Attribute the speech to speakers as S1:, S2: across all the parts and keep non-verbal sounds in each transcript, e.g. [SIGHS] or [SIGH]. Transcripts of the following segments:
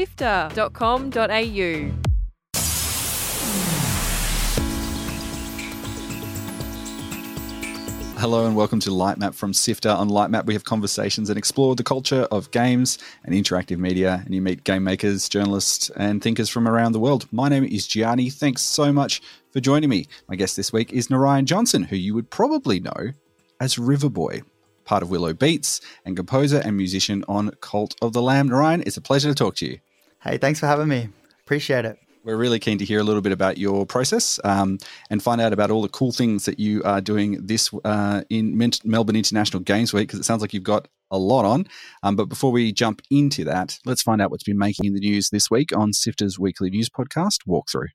S1: sifter.com.au.
S2: Hello and welcome to Lightmap from Sifter. On Lightmap, we have conversations and explore the culture of games and interactive media, and you meet game makers, journalists, and thinkers from around the world. My name is Gianni. Thanks so much for joining me. My guest this week is Narayan Johnson, who you would probably know as Riverboy, part of Willow Beats, and composer and musician on Cult of the Lamb. Narayan, it's a pleasure to talk to you.
S3: Hey, thanks for having me. Appreciate it.
S2: We're really keen to hear a little bit about your process um, and find out about all the cool things that you are doing this uh, in Melbourne International Games Week because it sounds like you've got a lot on. Um, but before we jump into that, let's find out what's been making the news this week on Sifter's weekly news podcast, Walkthrough.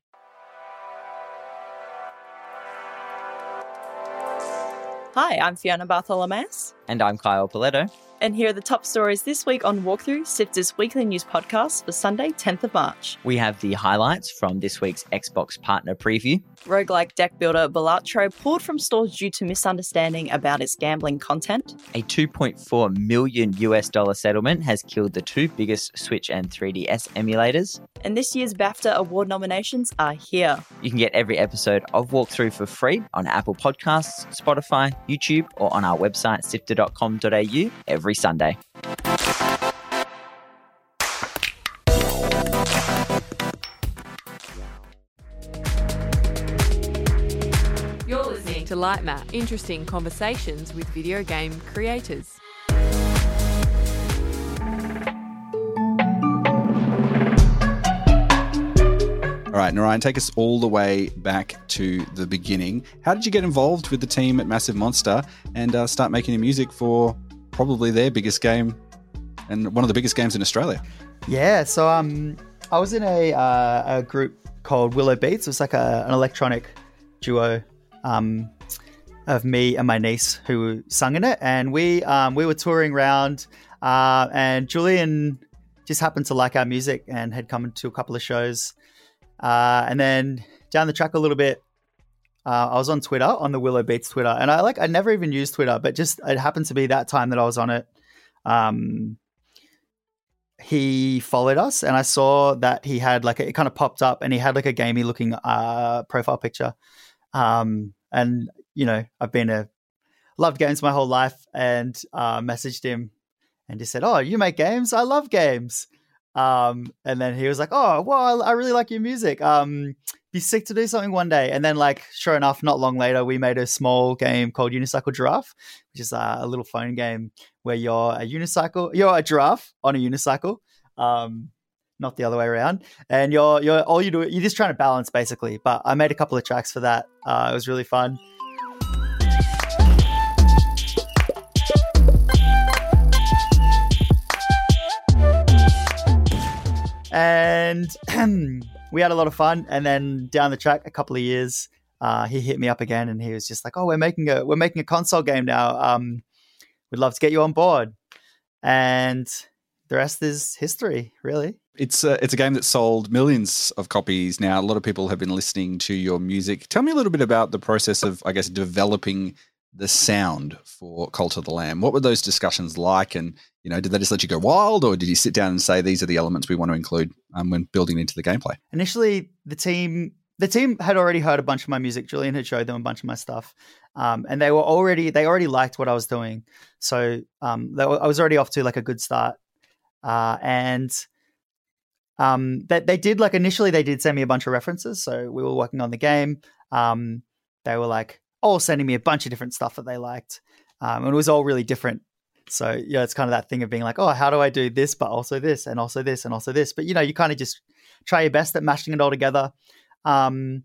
S4: Hi, I'm Fiona Bartholomaeus.
S5: And I'm Kyle Pauletto.
S4: And here are the top stories this week on Walkthrough, Sifter's weekly news podcast for Sunday, 10th of March.
S5: We have the highlights from this week's Xbox partner preview.
S4: Roguelike deck builder Balatro pulled from stores due to misunderstanding about its gambling content.
S5: A 2.4 million US dollar settlement has killed the two biggest Switch and 3DS emulators.
S4: And this year's BAFTA award nominations are here.
S5: You can get every episode of Walkthrough for free on Apple Podcasts, Spotify, YouTube, or on our website, sifter.com.au every every Sunday.
S1: You're listening to Lightmap, interesting conversations with video game creators.
S2: All right, Narayan, take us all the way back to the beginning. How did you get involved with the team at Massive Monster and uh, start making the music for probably their biggest game and one of the biggest games in Australia.
S3: Yeah, so um, I was in a, uh, a group called Willow Beats. It was like a, an electronic duo um, of me and my niece who sung in it, and we um, we were touring around, uh, and Julian just happened to like our music and had come to a couple of shows, uh, and then down the track a little bit, uh, I was on Twitter on the Willow Beats Twitter, and I like I never even used Twitter, but just it happened to be that time that I was on it. Um, he followed us, and I saw that he had like it kind of popped up, and he had like a gamey looking uh, profile picture. Um, and you know, I've been a loved games my whole life, and uh, messaged him and just said, "Oh, you make games? I love games." Um, and then he was like, "Oh, well, I really like your music. Um, be sick to do something one day." And then, like, sure enough, not long later, we made a small game called Unicycle Giraffe, which is uh, a little phone game where you're a unicycle, you're a giraffe on a unicycle. Um, not the other way around. And you're you're all you do you're just trying to balance basically. But I made a couple of tracks for that. Uh, it was really fun. And [CLEARS THROAT] we had a lot of fun. And then down the track, a couple of years, uh, he hit me up again, and he was just like, "Oh, we're making a we're making a console game now. Um, we'd love to get you on board." And the rest is history, really.
S2: It's a, it's a game that sold millions of copies now. A lot of people have been listening to your music. Tell me a little bit about the process of, I guess, developing the sound for Cult of the Lamb. What were those discussions like? And you know, did they just let you go wild, or did you sit down and say these are the elements we want to include um, when building into the gameplay?
S3: Initially, the team the team had already heard a bunch of my music. Julian had showed them a bunch of my stuff, um, and they were already they already liked what I was doing. So um, I was already off to like a good start, uh, and um, that they did like initially they did send me a bunch of references. So we were working on the game. Um, they were like, all sending me a bunch of different stuff that they liked. Um, and it was all really different. So, yeah, it's kind of that thing of being like, oh, how do I do this, but also this, and also this, and also this. But, you know, you kind of just try your best at mashing it all together. Um,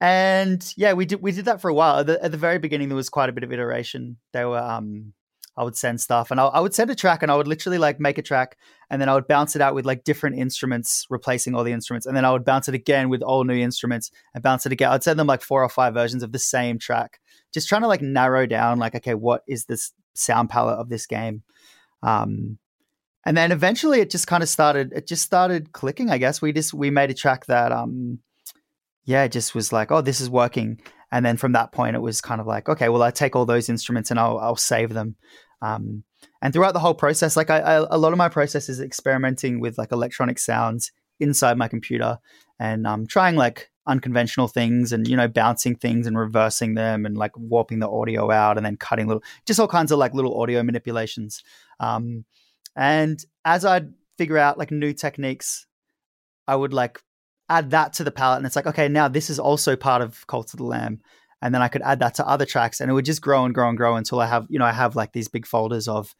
S3: and yeah, we did we did that for a while. At the, at the, very beginning, there was quite a bit of iteration. There were um, I would send stuff and I, I, would send a track and I would literally like make a track and then I would bounce it out with like different instruments, replacing all the instruments. And then I would bounce it again with all new instruments and bounce it again. I'd send them like four or five versions of the same track, just trying to like narrow down like, okay, what is this sound palette of this game? Um, and then eventually it just kind of started, it just started clicking, I guess. We just, we made a track that, um, yeah, just was like, oh, this is working. And then from that point, it was kind of like, okay, well, I take all those instruments and I'll, I'll save them. Um, and throughout the whole process, like I, I, a lot of my process is experimenting with like electronic sounds inside my computer and um, trying like unconventional things and you know bouncing things and reversing them and like warping the audio out and then cutting little just all kinds of like little audio manipulations. Um, and as i'd figure out like new techniques i would like add that to the palette and it's like okay now this is also part of cult of the lamb. And then i could add that to other tracks and it would just grow and grow and grow until i have you know i have like these big folders of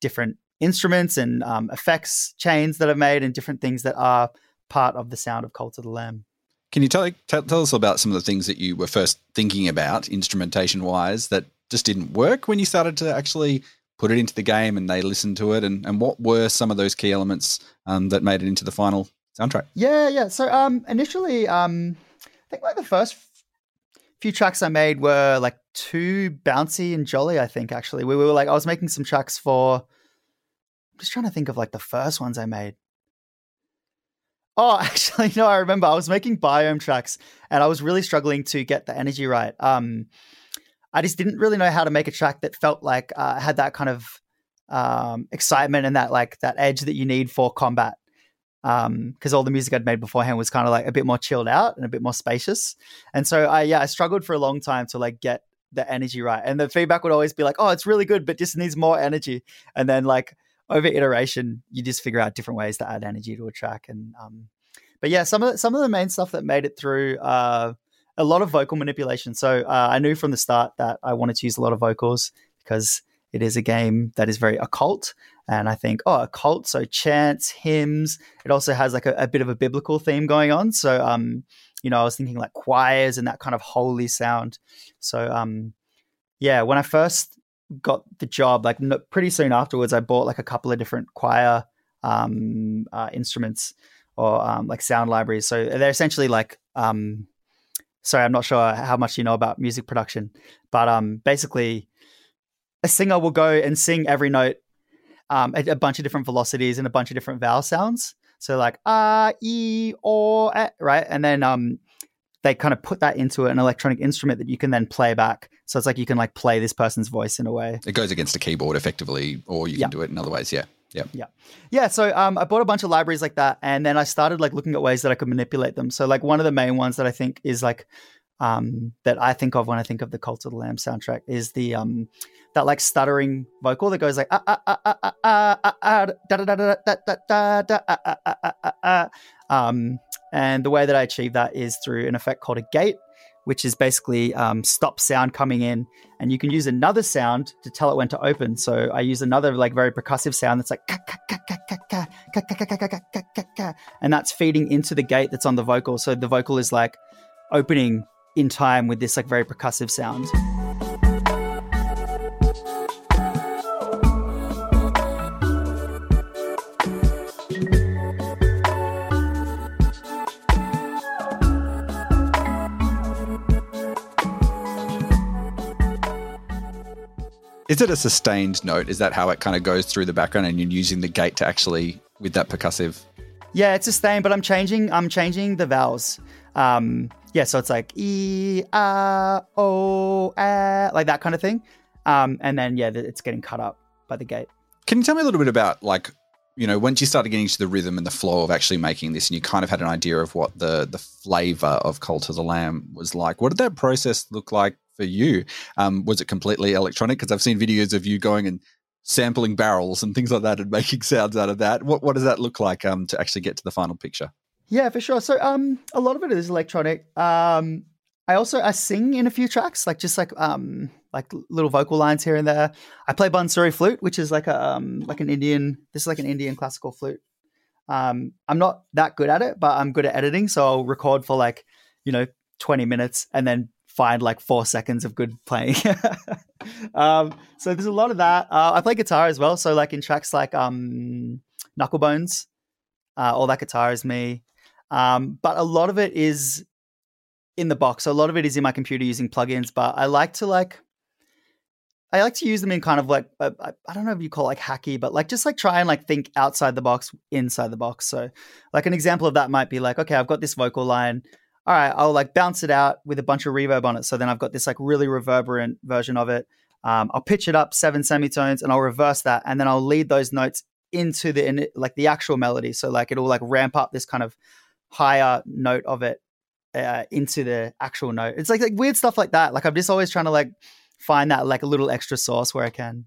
S3: different instruments and um, effects chains that i've made and different things that are part of the sound of cult of the lamb.
S2: Can you tell, tell, tell us about some of the things that you were first thinking about instrumentation wise that just didn't work when you started to actually put it into the game and they listened to it? And, and what were some of those key elements um, that made it into the final soundtrack
S3: yeah yeah so um, initially um, i think like the first few tracks i made were like too bouncy and jolly i think actually we were like i was making some tracks for i'm just trying to think of like the first ones i made Oh, [LAUGHS] actually, no, I remember. I was making biome tracks and I was really struggling to get the energy right. Um, I just didn't really know how to make a track that felt like uh, had that kind of um, excitement and that like that edge that you need for combat. Because um, all the music I'd made beforehand was kind of like a bit more chilled out and a bit more spacious, and so I yeah I struggled for a long time to like get the energy right. And the feedback would always be like, "Oh, it's really good, but just needs more energy." And then like over iteration, you just figure out different ways to add energy to a track. And um, but yeah, some of the, some of the main stuff that made it through uh, a lot of vocal manipulation. So uh, I knew from the start that I wanted to use a lot of vocals because it is a game that is very occult. And I think, oh, occult, so chants, hymns. It also has like a, a bit of a biblical theme going on. So, um, you know, I was thinking like choirs and that kind of holy sound. So, um, yeah, when I first got the job, like pretty soon afterwards, I bought like a couple of different choir um, uh, instruments or um, like sound libraries. So they're essentially like, um, sorry, I'm not sure how much you know about music production, but um, basically, a singer will go and sing every note um, at a bunch of different velocities and a bunch of different vowel sounds. So like ah, e, or, right, and then um, they kind of put that into an electronic instrument that you can then play back. So it's like you can like play this person's voice in a way.
S2: It goes against a keyboard effectively, or you can do it in other ways. Yeah. Yeah.
S3: Yeah. Yeah. So um, I bought a bunch of libraries like that. And then I started like looking at ways that I could manipulate them. So like one of the main ones that I think is like um, that I think of when I think of the Cult of the Lamb soundtrack is the um, that like stuttering vocal that goes like ah ah ah ah ah ah ah da da da da da da da ah ah ah ah ah um and the way that I achieve that is through an effect called a gate, which is basically um, stop sound coming in, and you can use another sound to tell it when to open. So I use another like very percussive sound that's like and that's feeding into the gate that's on the vocal. So the vocal is like opening in time with this like very percussive sound.
S2: Is it a sustained note? Is that how it kind of goes through the background and you're using the gate to actually with that percussive?
S3: Yeah, it's sustained, but I'm changing I'm changing the vowels. Um yeah, so it's like E A O A like that kind of thing. Um and then yeah, it's getting cut up by the gate.
S2: Can you tell me a little bit about like you know, once you started getting into the rhythm and the flow of actually making this, and you kind of had an idea of what the the flavor of Cult of the Lamb was like, what did that process look like for you? Um, was it completely electronic? Because I've seen videos of you going and sampling barrels and things like that and [LAUGHS] making sounds out of that. What what does that look like um, to actually get to the final picture?
S3: Yeah, for sure. So um, a lot of it is electronic. Um, I also I sing in a few tracks, like just like um like little vocal lines here and there. I play bansuri flute, which is like a um like an Indian. This is like an Indian classical flute. Um, I'm not that good at it, but I'm good at editing, so I'll record for like you know 20 minutes and then find like four seconds of good [LAUGHS] playing. um, so there's a lot of that. Uh, I play guitar as well. So like in tracks like um, Knucklebones, uh, all that guitar is me. Um, but a lot of it is in the box. So a lot of it is in my computer using plugins. But I like to like I like to use them in kind of like uh, I don't know if you call it like hacky, but like just like try and like think outside the box, inside the box. So like an example of that might be like, okay, I've got this vocal line all right, I'll like bounce it out with a bunch of reverb on it. So then I've got this like really reverberant version of it. Um, I'll pitch it up seven semitones and I'll reverse that, and then I'll lead those notes into the in, like the actual melody. So like it'll like ramp up this kind of higher note of it uh, into the actual note. It's like like weird stuff like that. Like I'm just always trying to like find that like a little extra sauce where I can.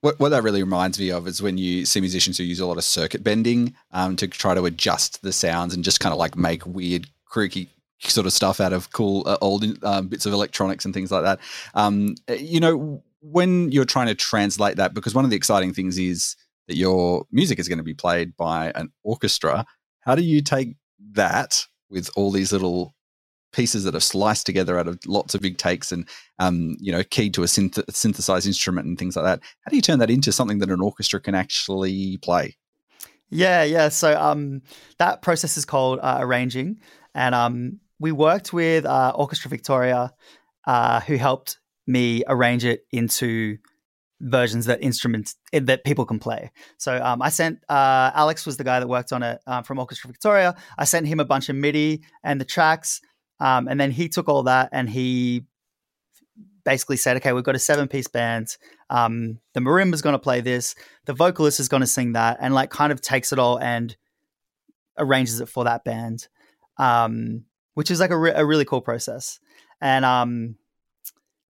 S2: What, what that really reminds me of is when you see musicians who use a lot of circuit bending um, to try to adjust the sounds and just kind of like make weird, creaky sort of stuff out of cool uh, old um, bits of electronics and things like that. Um, you know, when you're trying to translate that, because one of the exciting things is that your music is going to be played by an orchestra. How do you take that with all these little pieces that are sliced together out of lots of big takes and um, you know keyed to a synth- synthesized instrument and things like that how do you turn that into something that an orchestra can actually play?
S3: Yeah yeah so um, that process is called uh, arranging and um, we worked with uh, orchestra victoria uh, who helped me arrange it into versions that instruments eh, that people can play. So um, I sent uh, Alex was the guy that worked on it uh, from Orchestra Victoria. I sent him a bunch of MIDI and the tracks, um, and then he took all that and he basically said, "Okay, we've got a seven-piece band. Um, the marimba is going to play this. The vocalist is going to sing that," and like kind of takes it all and arranges it for that band, um, which is like a, re- a really cool process. And um,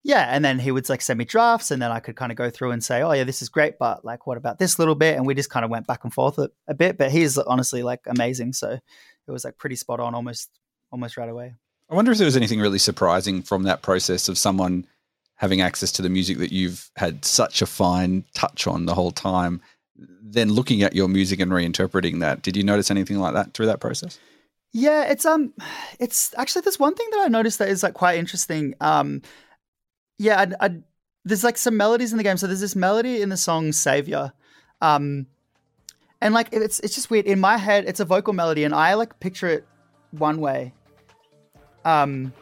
S3: yeah, and then he would like send me drafts, and then I could kind of go through and say, "Oh yeah, this is great," but like, what about this little bit? And we just kind of went back and forth a, a bit. But he's honestly like amazing, so it was like pretty spot on, almost almost right away.
S2: I wonder if there was anything really surprising from that process of someone having access to the music that you've had such a fine touch on the whole time. Then looking at your music and reinterpreting that, did you notice anything like that through that process?
S3: Yeah, it's um, it's actually there's one thing that I noticed that is like quite interesting. Um, yeah, I'd, I'd, there's like some melodies in the game. So there's this melody in the song "Savior," um, and like it's it's just weird. In my head, it's a vocal melody, and I like picture it one way, um,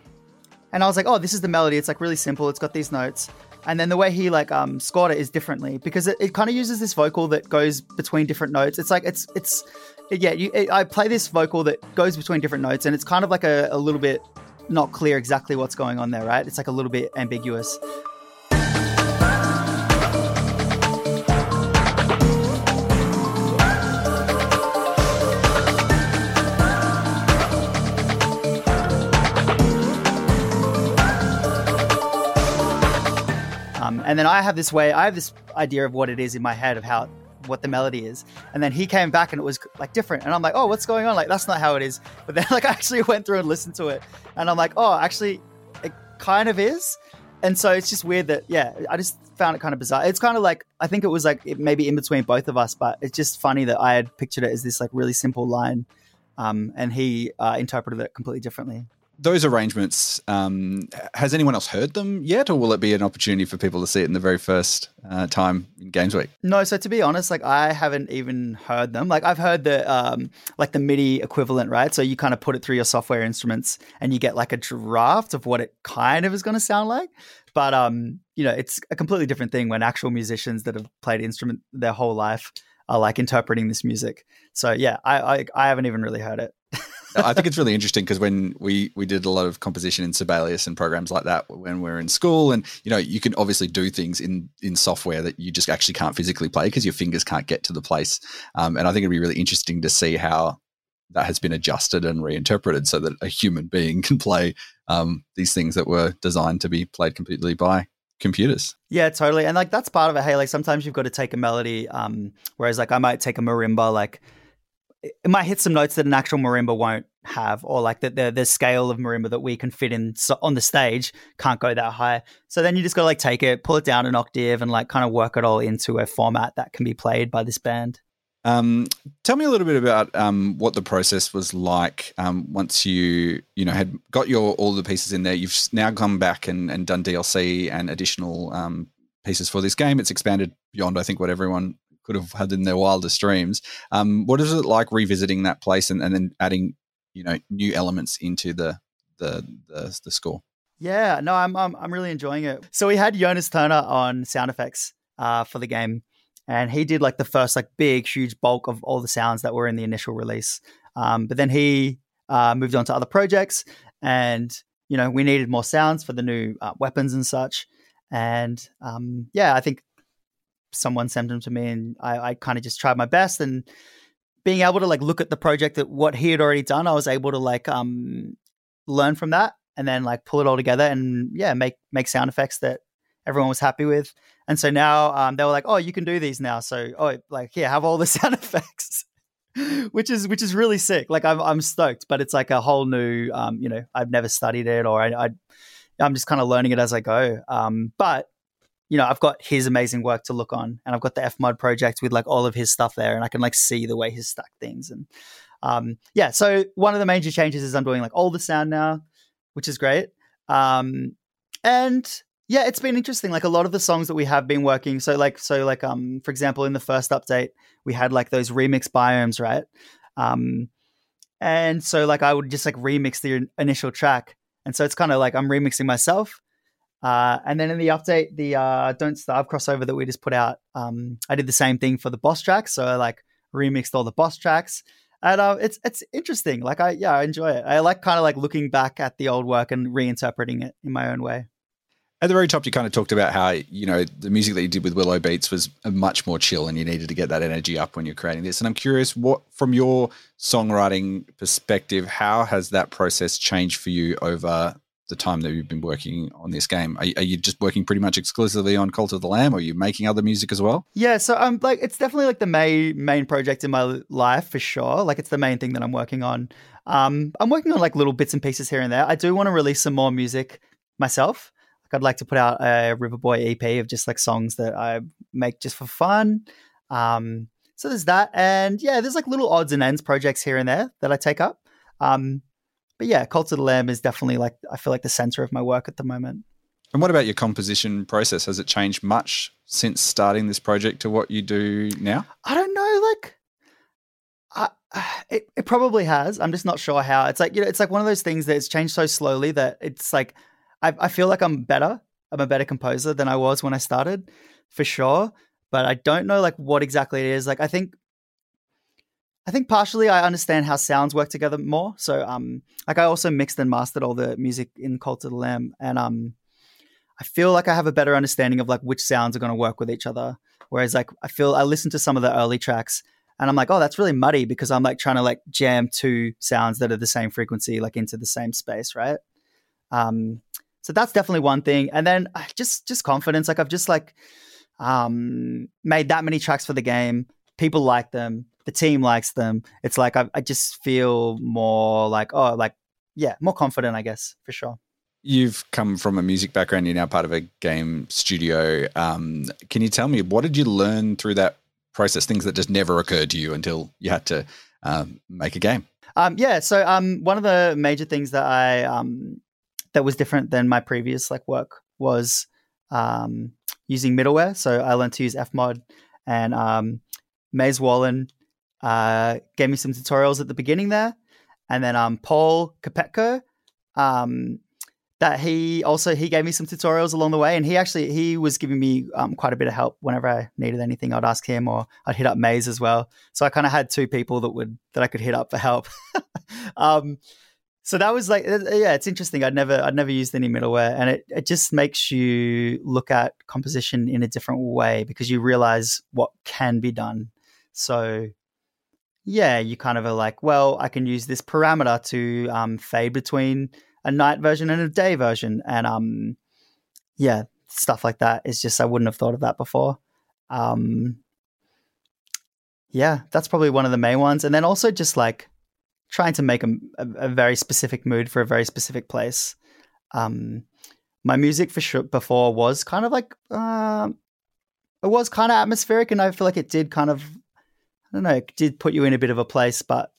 S3: and I was like, oh, this is the melody. It's like really simple. It's got these notes. And then the way he like um scored it is differently because it, it kind of uses this vocal that goes between different notes. It's like it's it's yeah. You, it, I play this vocal that goes between different notes, and it's kind of like a, a little bit not clear exactly what's going on there, right? It's like a little bit ambiguous. Um, and then I have this way, I have this idea of what it is in my head of how what the melody is. And then he came back and it was like different. And I'm like, oh, what's going on? Like, that's not how it is. But then [LAUGHS] like I actually went through and listened to it. And I'm like, oh, actually, it kind of is. And so it's just weird that, yeah, I just found it kind of bizarre. It's kind of like, I think it was like it maybe in between both of us, but it's just funny that I had pictured it as this like really simple line. Um, and he uh, interpreted it completely differently
S2: those arrangements, um, has anyone else heard them yet, or will it be an opportunity for people to see it in the very first uh, time in Games Week?
S3: No, so to be honest, like I haven't even heard them. Like I've heard the um, like the MIDI equivalent, right? So you kind of put it through your software instruments, and you get like a draft of what it kind of is going to sound like. But um, you know, it's a completely different thing when actual musicians that have played instrument their whole life are like interpreting this music. So yeah, I I, I haven't even really heard it. [LAUGHS]
S2: I think it's really interesting because when we we did a lot of composition in Sibelius and programs like that when we are in school, and you know you can obviously do things in in software that you just actually can't physically play because your fingers can't get to the place. Um, and I think it'd be really interesting to see how that has been adjusted and reinterpreted so that a human being can play um, these things that were designed to be played completely by computers.
S3: Yeah, totally. And like that's part of it. Hey, like sometimes you've got to take a melody, um, whereas like I might take a marimba, like it might hit some notes that an actual marimba won't have, or like that the the scale of marimba that we can fit in so on the stage can't go that high. So then you just got to like take it, pull it down an octave, and like kind of work it all into a format that can be played by this band.
S2: Um, tell me a little bit about um, what the process was like um, once you you know had got your all the pieces in there. You've now come back and, and done DLC and additional um, pieces for this game. It's expanded beyond I think what everyone could have had in their wildest dreams. Um, what is it like revisiting that place and, and then adding, you know, new elements into the the the, the score?
S3: Yeah, no, I'm, I'm I'm really enjoying it. So we had Jonas Turner on sound effects uh, for the game, and he did like the first like big huge bulk of all the sounds that were in the initial release. Um, but then he uh, moved on to other projects, and you know we needed more sounds for the new uh, weapons and such. and um, yeah, I think someone sent them to me, and I, I kind of just tried my best and being able to like look at the project that what he had already done, I was able to like um learn from that and then like pull it all together and yeah, make make sound effects that everyone was happy with. And so now um, they were like, "Oh, you can do these now." So oh, like yeah, have all the [LAUGHS] sound effects, which is which is really sick. Like I'm I'm stoked, but it's like a whole new um, you know I've never studied it or I, I I'm just kind of learning it as I go. Um, but you know, I've got his amazing work to look on, and I've got the FMOD project with like all of his stuff there, and I can like see the way he's stacked things. And um, yeah, so one of the major changes is I'm doing like all the sound now, which is great. Um, and yeah, it's been interesting. Like a lot of the songs that we have been working. So like, so like, um, for example, in the first update, we had like those remix biomes, right? Um, and so like I would just like remix the initial track, and so it's kind of like I'm remixing myself uh, and then in the update, the uh, Don't Starve crossover that we just put out, um, I did the same thing for the boss tracks. So I like remixed all the boss tracks. And uh, it's it's interesting. Like I yeah, I enjoy it. I like kind of like looking back at the old work and reinterpreting it in my own way.
S2: At the very top, you kind of talked about how you know the music that you did with Willow Beats was much more chill, and you needed to get that energy up when you're creating this. And I'm curious, what from your songwriting perspective, how has that process changed for you over the time that you've been working on this game? Are, are, you just working pretty much exclusively on Cult of the Lamb, or are you making other music as well?
S3: Yeah, so I'm um, like it's definitely like the main main project in my life for sure. Like it's the main thing that I'm working on. Um, I'm working on like little bits and pieces here and there. I do want to release some more music myself. Like I'd like to put out a Riverboy EP of just like songs that I make just for fun. Um, so there's that, and yeah, there's like little odds and ends projects here and there that I take up. Um, but yeah, Cult of the Lamb is definitely like I feel like the center of my work at the moment.
S2: And what about your composition process? Has it changed much since starting this project to what you do now?
S3: I don't know. Like, I, [SIGHS] it, it probably has. I'm just not sure how. It's like you know, it's like one of those things that it's changed so slowly that it's like I, I feel like I'm better. I'm a better composer than I was when I started, for sure. But I don't know like what exactly it is. Like I think I think partially I understand how sounds work together more. So um like I also mixed and mastered all the music in Cult of the Lamb and um I feel like I have a better understanding of like which sounds are going to work with each other. Whereas like I feel I listen to some of the early tracks and I'm like, oh, that's really muddy because I'm like trying to like jam two sounds that are the same frequency like into the same space, right? Um, so that's definitely one thing. And then just just confidence. Like I've just like um, made that many tracks for the game. People like them the team likes them. It's like I, I just feel more like oh like yeah more confident I guess for sure.
S2: You've come from a music background. You're now part of a game studio. Um, can you tell me what did you learn through that process? Things that just never occurred to you until you had to um, make a game.
S3: Um, yeah. So um, one of the major things that I um, that was different than my previous like work was um, using middleware. So I learned to use Fmod and um, Maze Wallen uh, gave me some tutorials at the beginning there, and then um, Paul Kapetko, um, that he also he gave me some tutorials along the way, and he actually he was giving me um, quite a bit of help whenever I needed anything. I'd ask him, or I'd hit up Maze as well. So I kind of had two people that would that I could hit up for help. [LAUGHS] um, so that was like yeah it's interesting i'd never i'd never used any middleware and it, it just makes you look at composition in a different way because you realize what can be done so yeah, you kind of are like, well, I can use this parameter to um, fade between a night version and a day version, and um, yeah, stuff like that. It's just I wouldn't have thought of that before. Um, yeah, that's probably one of the main ones, and then also just like trying to make a, a, a very specific mood for a very specific place. Um, my music for sure before was kind of like uh, it was kind of atmospheric, and I feel like it did kind of I don't know, it did put you in a bit of a place, but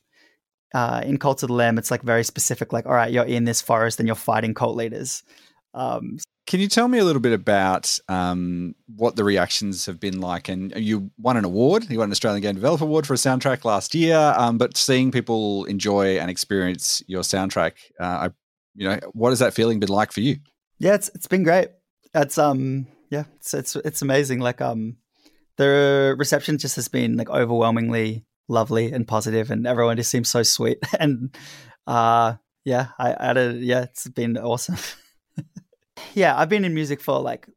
S3: uh, in Cult of the Lamb, it's like very specific. Like, all right, you're in this forest and you're fighting cult leaders. Um,
S2: Can you tell me a little bit about um, what the reactions have been like? And you won an award. You won an Australian Game Developer Award for a soundtrack last year. Um, but seeing people enjoy and experience your soundtrack, uh, I, you know, what has that feeling been like for you?
S3: Yeah, it's it's been great. It's um, yeah, it's it's it's amazing. Like um, the reception just has been like overwhelmingly lovely and positive, and everyone just seems so sweet. [LAUGHS] And uh, yeah, I added, yeah, it's been awesome. [LAUGHS] yeah, I've been in music for like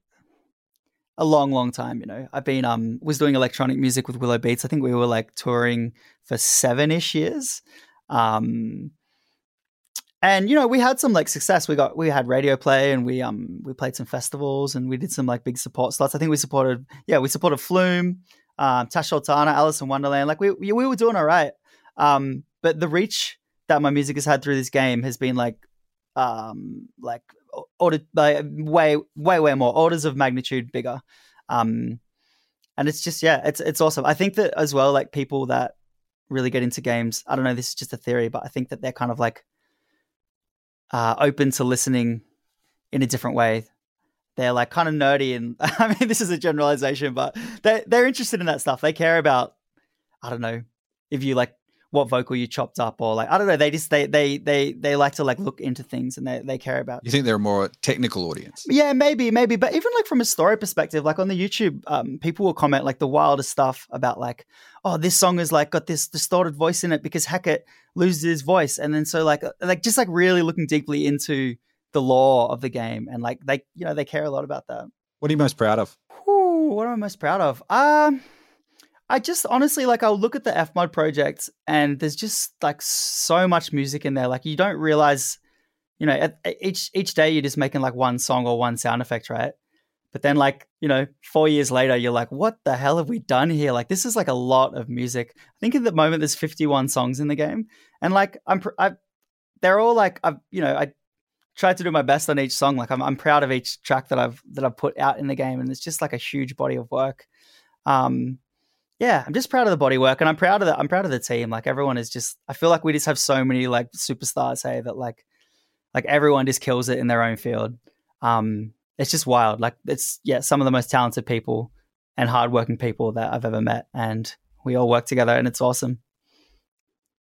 S3: a long, long time. You know, I've been um was doing electronic music with Willow Beats. I think we were like touring for seven ish years. Um, and you know, we had some like success. We got we had radio play, and we um we played some festivals, and we did some like big support slots. I think we supported yeah we supported Flume, um, Tash Sultana, Alice in Wonderland. Like we we, we were doing all right. Um, but the reach that my music has had through this game has been like um like order like way way way more orders of magnitude bigger um and it's just yeah it's it's awesome i think that as well like people that really get into games i don't know this is just a theory but i think that they're kind of like uh open to listening in a different way. They're like kind of nerdy and [LAUGHS] i mean this is a generalization but they they're interested in that stuff. They care about i don't know if you like what vocal you chopped up or like I don't know. They just they they they they like to like look into things and they they care about.
S2: You think they're a more technical audience?
S3: Yeah, maybe maybe, but even like from a story perspective, like on the YouTube, um, people will comment like the wildest stuff about like, oh, this song is like got this distorted voice in it because Heket loses his voice, and then so like uh, like just like really looking deeply into the lore of the game and like they you know they care a lot about that.
S2: What are you most proud of?
S3: Whew, what am I most proud of? Um. I just honestly like I'll look at the FMOD project and there's just like so much music in there. Like you don't realize, you know, at, each each day you're just making like one song or one sound effect, right? But then like, you know, 4 years later you're like, what the hell have we done here? Like this is like a lot of music. I think at the moment there's 51 songs in the game and like I'm I they're all like I've, you know, I tried to do my best on each song. Like I'm I'm proud of each track that I've that I've put out in the game and it's just like a huge body of work. Um yeah, I'm just proud of the bodywork, and I'm proud of the I'm proud of the team. Like everyone is just, I feel like we just have so many like superstars. Hey, that like, like everyone just kills it in their own field. Um, it's just wild. Like it's yeah, some of the most talented people and hardworking people that I've ever met, and we all work together, and it's awesome.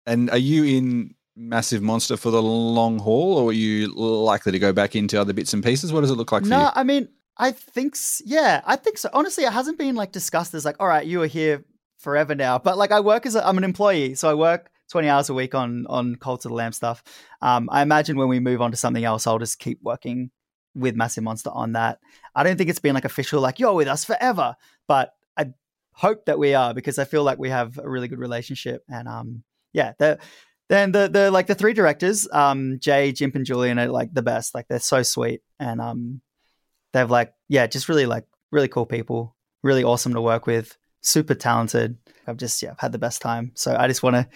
S2: And are you in massive monster for the long haul, or are you likely to go back into other bits and pieces? What does it look like?
S3: no,
S2: you?
S3: I mean, I think, yeah, I think so. Honestly, it hasn't been like discussed as like, all right, you are here forever now. But like, I work as I'm an employee, so I work 20 hours a week on on Cult of the Lamb stuff. Um, I imagine when we move on to something else, I'll just keep working with Massive Monster on that. I don't think it's been like official, like you're with us forever, but I hope that we are because I feel like we have a really good relationship. And um, yeah, the then the the like the three directors, um, Jay, Jimp, and Julian are like the best. Like they're so sweet, and um, they've like yeah just really like really cool people really awesome to work with super talented i've just yeah I've had the best time so i just want to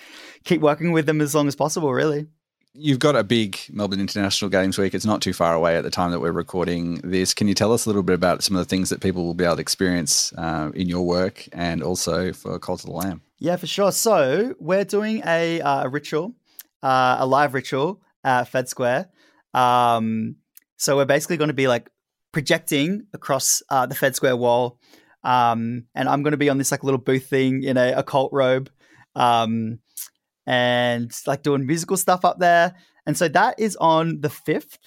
S3: keep working with them as long as possible really
S2: You've got a big Melbourne International Games Week. It's not too far away at the time that we're recording this. Can you tell us a little bit about some of the things that people will be able to experience uh, in your work and also for Cult of the Lamb?
S3: Yeah, for sure. So we're doing a, uh, a ritual, uh, a live ritual at Fed Square. Um, so we're basically going to be like projecting across uh, the Fed Square wall. Um, and I'm going to be on this like little booth thing in a occult robe, um, and like doing musical stuff up there. And so that is on the fifth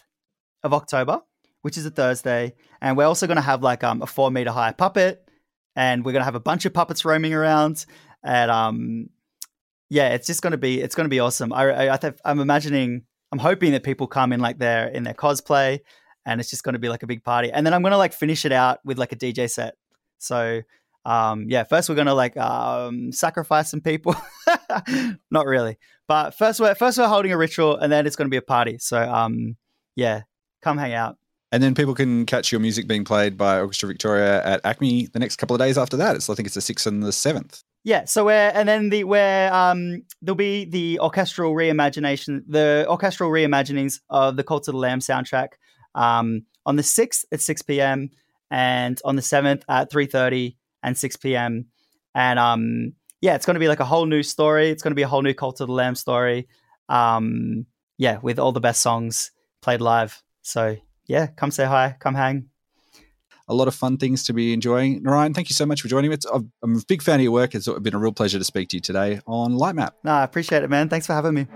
S3: of October, which is a Thursday. And we're also going to have like um, a four meter high puppet, and we're going to have a bunch of puppets roaming around. And um, yeah, it's just going to be it's going to be awesome. I, I, I th- I'm imagining, I'm hoping that people come in like their in their cosplay and it's just going to be like a big party. And then I'm going to like finish it out with like a DJ set. So um, yeah, first we're going to like um, sacrifice some people. [LAUGHS] Not really, but first we're first we're holding a ritual, and then it's going to be a party. So um, yeah, come hang out.
S2: And then people can catch your music being played by Orchestra Victoria at ACMI the next couple of days after that. It's I think it's the sixth and the seventh.
S3: Yeah, so we're and then the where um there'll be the orchestral reimagination, the orchestral reimaginings of the Cult of the Lamb soundtrack um, on the 6th at 6 p.m. and on the 7th at 3.30 and 6 p.m. And um, yeah, it's going to be like a whole new story. It's going to be a whole new Cult of the Lamb story. Um, yeah, with all the best songs played live. So yeah, come say hi, come hang.
S2: A lot of fun things to be enjoying. Ryan, thank you so much for joining me. I'm a big fan of your work. It's been a real pleasure to speak to you today on Lightmap.
S3: No, I appreciate it, man. Thanks for having me.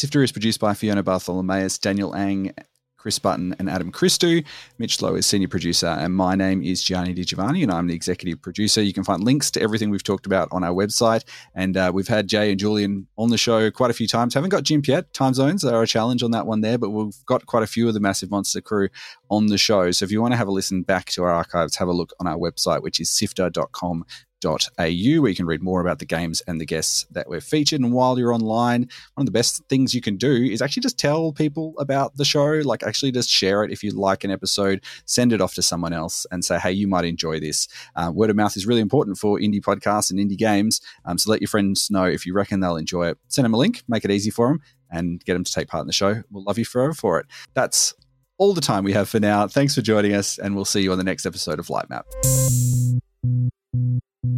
S2: Sifter is produced by Fiona Bartholomaeus, Daniel Ang, Chris Button and Adam Christou. Mitch Loh is senior producer, and my name is Gianni Di Giovanni, and I'm the executive producer. You can find links to everything we've talked about on our website. And uh, we've had Jay and Julian on the show quite a few times. Haven't got Jim yet. Time zones are a challenge on that one there, but we've got quite a few of the Massive Monster crew on the show. So if you want to have a listen back to our archives, have a look on our website, which is sifter.com au, where you can read more about the games and the guests that we've featured. And while you're online, one of the best things you can do is actually just tell people about the show. Like, actually, just share it if you like an episode, send it off to someone else and say, hey, you might enjoy this. Uh, word of mouth is really important for indie podcasts and indie games. Um, so let your friends know if you reckon they'll enjoy it. Send them a link, make it easy for them, and get them to take part in the show. We'll love you forever for it. That's all the time we have for now. Thanks for joining us, and we'll see you on the next episode of Light Map.
S6: Hi,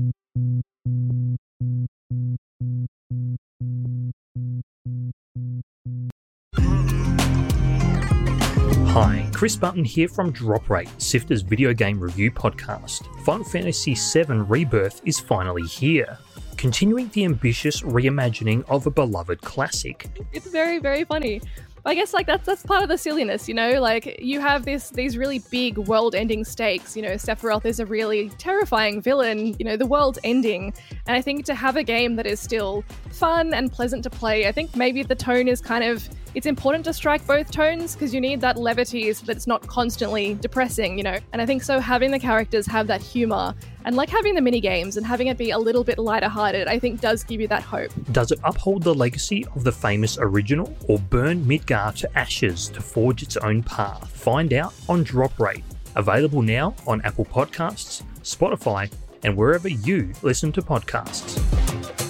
S6: Chris Button here from Drop Rate, Sifter's video game review podcast. Final Fantasy VII Rebirth is finally here, continuing the ambitious reimagining of a beloved classic.
S7: It's very, very funny. I guess like that's that's part of the silliness, you know. Like you have this these really big world-ending stakes. You know, Sephiroth is a really terrifying villain. You know, the world's ending, and I think to have a game that is still fun and pleasant to play, I think maybe the tone is kind of it's important to strike both tones because you need that levity so that it's not constantly depressing, you know. And I think so having the characters have that humor and like having the mini games and having it be a little bit lighter hearted, I think does give you that hope.
S6: Does it uphold the legacy of the famous original or burn Midgar to ashes to forge its own path? Find out on Drop Rate. Available now on Apple Podcasts, Spotify, and wherever you listen to podcasts.